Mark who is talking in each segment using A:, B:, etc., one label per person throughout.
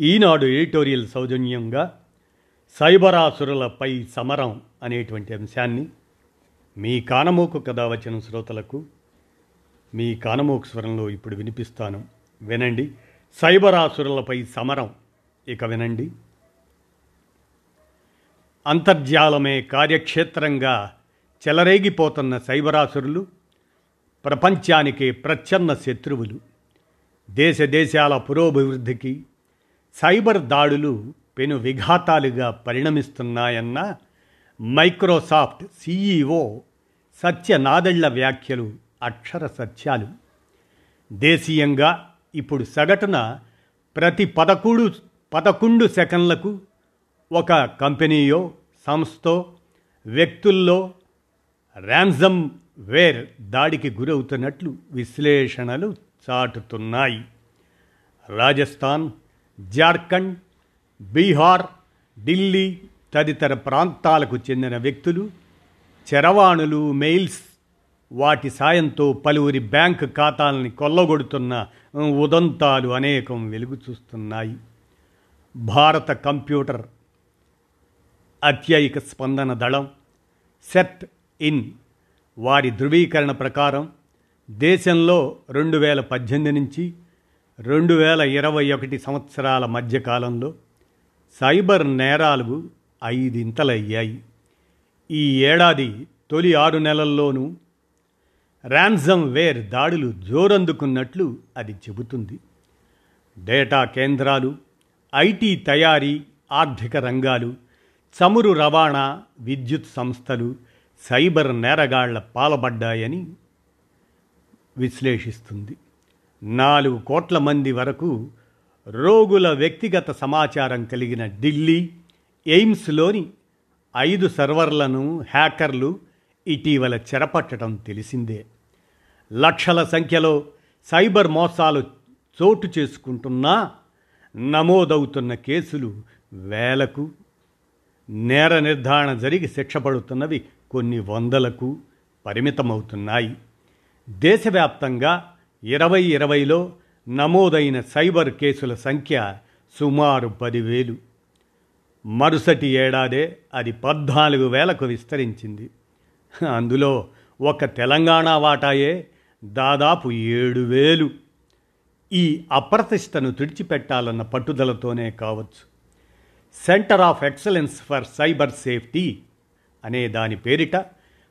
A: ఈనాడు editorial సౌజన్యంగా సైబరాసురులపై సమరం అనేటువంటి అంశాన్ని మీ కానమోకు కథ వచ్చిన శ్రోతలకు మీ కానమోకు స్వరంలో ఇప్పుడు వినిపిస్తాను. వినండి. సైబరాసురులపై సమరం. ఇక వినండి. అంతర్జాలమే కార్యక్షేత్రంగా చెలరేగిపోతున్న సైబరాసురులు ప్రపంచానికి ప్రచ్ఛన్న శత్రువులు దేశ దేశాల పురోభివృద్ధికి సైబర్ దాడులు పెను విఘాతాలుగా పరిణమిస్తున్నాయన్న మైక్రోసాఫ్ట్ సీఈఓ సత్యనాదళ్ళ వ్యాఖ్యలు అక్షర సత్యాలు. దేశీయంగా ఇప్పుడు సగటున ప్రతి పదకొండు పదకొండు సెకండ్లకు ఒక కంపెనీయో సంస్థో వ్యక్తుల్లో ర్యాన్సమ్ వేర్ దాడికి గురవుతున్నట్లు విశ్లేషణలు చాటుతున్నాయి. రాజస్థాన్ జార్ఖండ్ బీహార్ ఢిల్లీ తదితర ప్రాంతాలకు చెందిన వ్యక్తులు చరవాణులు మెయిల్స్ వాటి సాయంతో పలువురి బ్యాంక్ ఖాతాలని కొల్లగొడుతున్న ఉదంతాలు అనేకం వెలుగు చూస్తున్నాయి. భారత కంప్యూటర్ అత్యయిక స్పందన దళం సెట్ ఇన్ వారి ధృవీకరణ ప్రకారం దేశంలో రెండు వేల పద్దెనిమిది నుంచి రెండు వేల ఇరవై ఒకటి సంవత్సరాల మధ్యకాలంలో సైబర్ నేరాలు ఐదింతలయ్యాయి. ఈ ఏడాది తొలి ఆరు నెలల్లోనూ ర్యాన్సమ్ వేర్ దాడులు జోరందుకున్నట్లు అది చెబుతుంది. డేటా కేంద్రాలు ఐటీ తయారీ ఆర్థిక రంగాలు చమురు రవాణా విద్యుత్ సంస్థలు సైబర్ నేరగాళ్ళ పాల్పడ్డాయని విశ్లేషిస్తుంది. నాలుగు కోట్ల మంది వరకు రోగుల వ్యక్తిగత సమాచారం కలిగిన ఢిల్లీ ఎయిమ్స్లోని ఐదు సర్వర్లను హ్యాకర్లు ఇటీవల చెరపట్టడం తెలిసిందే. లక్షల సంఖ్యలో సైబర్ మోసాలు చోటు చేసుకుంటున్నా నమోదవుతున్న కేసులు వేలకు. నేర నిర్ధారణ జరిగి శిక్షపడుతున్నవి కొన్ని వందలకు పరిమితమవుతున్నాయి. దేశవ్యాప్తంగా ఇరవై ఇరవైలో నమోదైన సైబర్ కేసుల సంఖ్య సుమారు పదివేలు. మరుసటి ఏడాదే అది పద్నాలుగు వేలకు విస్తరించింది. అందులో ఒక తెలంగాణ వాటాయే దాదాపు ఏడు వేలు. ఈ అప్రతిష్టను తుడిచిపెట్టాలన్న పట్టుదలతోనే కావచ్చు. Centre of excellence for cyber safety అనే దాని పేరిట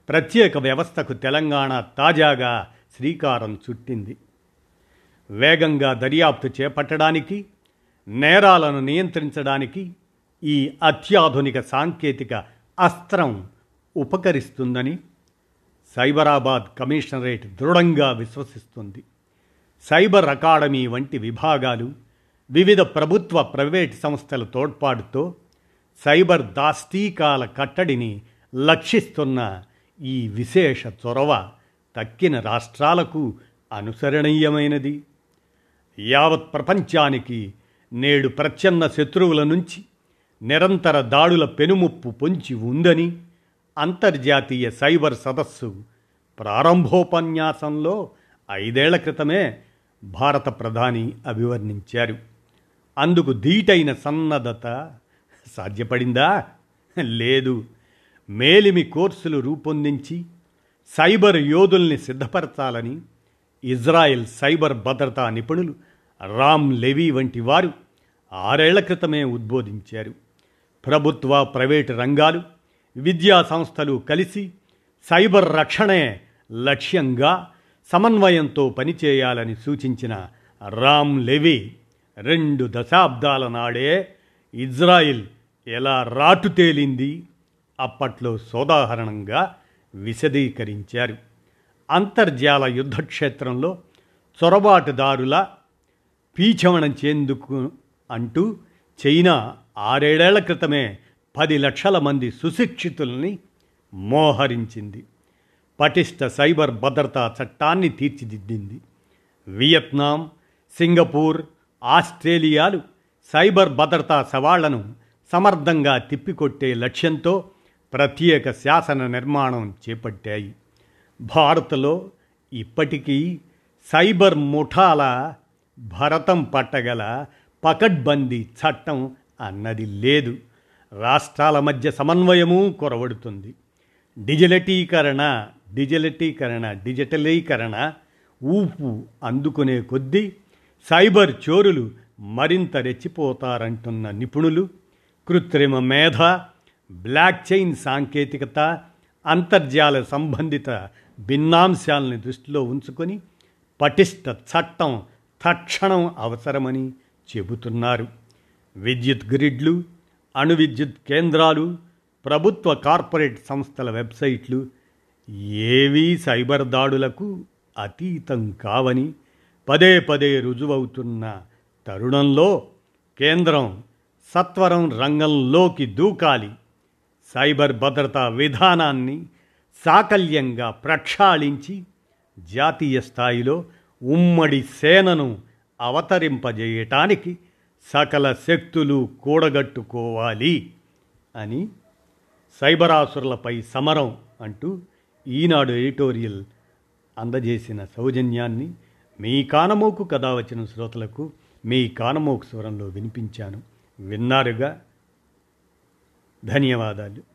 A: ప్రత్యేక వ్యవస్థకు తెలంగాణ తాజాగా శ్రీకారం చుట్టింది. వేగంగా దర్యాప్తు చేపట్టడానికి నేరాలను నియంత్రించడానికి ఈ అత్యాధునిక సాంకేతిక అస్త్రం ఉపకరిస్తుందని సైబరాబాద్ కమిషనరేట్ దృఢంగా విశ్వసిస్తుంది. సైబర్ అకాడమీ వంటి విభాగాలు వివిధ ప్రభుత్వ ప్రైవేట్ సంస్థల తోడ్పాటుతో సైబర్ దాస్తీకాల కట్టడిని లక్షిస్తున్న ఈ విశేష చొరవ తక్కిన రాష్ట్రాలకు అనుసరణీయమైనది. యావత్ ప్రపంచానికి నేడు ప్రచ్ఛన్న శత్రువుల నుంచి నిరంతర దాడుల పెనుముప్పు పొంచి ఉందని అంతర్జాతీయ సైబర్ సదస్సు ప్రారంభోపన్యాసంలో ఐదేళ్ళ క్రితమే భారత ప్రధాని అభివర్ణించారు. అందుకు ధీటైన సన్నద్ధత సాధ్యపడిందా? లేదు. మేలిమి కోర్సులు రూపొందించి సైబర్ యోధుల్ని సిద్ధపరచాలని ఇజ్రాయెల్ సైబర్ భద్రతా నిపుణులు రామ్ లెవీ వంటి వారు ఆరేళ్ళ క్రితమే ఉద్బోధించారు. ప్రభుత్వ ప్రైవేటు రంగాలు విద్యా సంస్థలు కలిసి సైబర్ రక్షణే లక్ష్యంగా సమన్వయంతో పనిచేయాలని సూచించిన రామ్ లెవీ రెండు దశాబ్దాల నాడే ఇజ్రాయిల్ ఎలా రాటు తేలింది అప్పట్లో సోదాహరణంగా విశదీకరించారు. అంతర్జాల యుద్ధక్షేత్రంలో చొరబాటుదారుల పీచవణం చేందుకు అంటూ చైనా ఆరేడేళ్ళ క్రితమే పది లక్షల మంది సుశిక్షితుల్ని మోహరించింది. పటిష్ట సైబర్ భద్రతా చట్టాన్ని తీర్చిదిద్దింది. వియత్నాం సింగపూర్ ఆస్ట్రేలియాలు సైబర్ భద్రతా సవాళ్ళను సమర్థంగా తిప్పికొట్టే లక్ష్యంతో ప్రత్యేక శాసన నిర్మాణం చేపట్టాయి. భారత్లో ఇప్పటికీ సైబర్ ముఠాల భరతం పట్టగల పకడ్బందీ చట్టం అన్నది లేదు. రాష్ట్రాల మధ్య సమన్వయము కొరవడుతుంది. డిజిటలీకరణ డిజిటలీకరణ డిజిటలీకరణ ఊపు అందుకునే కొద్దీ సైబర్ చోరులు మరింత రెచ్చిపోతారంటున్న నిపుణులు కృత్రిమ మేధ బ్లాక్ చైన్ సాంకేతికత అంతర్జాల సంబంధిత భిన్నాంశాలను దృష్టిలో ఉంచుకొని పటిష్ట చట్టం తక్షణం అవసరమని చెబుతున్నారు. విద్యుత్ గ్రిడ్లు అణు విద్యుత్ కేంద్రాలు ప్రభుత్వ కార్పొరేట్ సంస్థల వెబ్సైట్లు ఏవీ సైబర్ దాడులకు అతీతం కావని పదే పదే రుజువవుతున్న తరుణంలో కేంద్రం సత్వరం రంగంలోకి దూకాలి సైబర్ భద్రతా విధానాన్ని సాకల్యంగా ప్రక్షాళించి జాతీయ స్థాయిలో ఉమ్మడి సేనను అవతరింపజేయటానికి సకల శక్తులు కూడగట్టుకోవాలి అని సైబరాసురులపై సమరం అంటూ ఈనాడు ఎడిటోరియల్ అందజేసిన సౌజన్యాన్ని మీ కానమోకు కథ వచ్చిన శ్రోతలకు మీ కానమోకు స్వరంలో వినిపించాను. విన్నారుగా? ధన్యవాదాలు.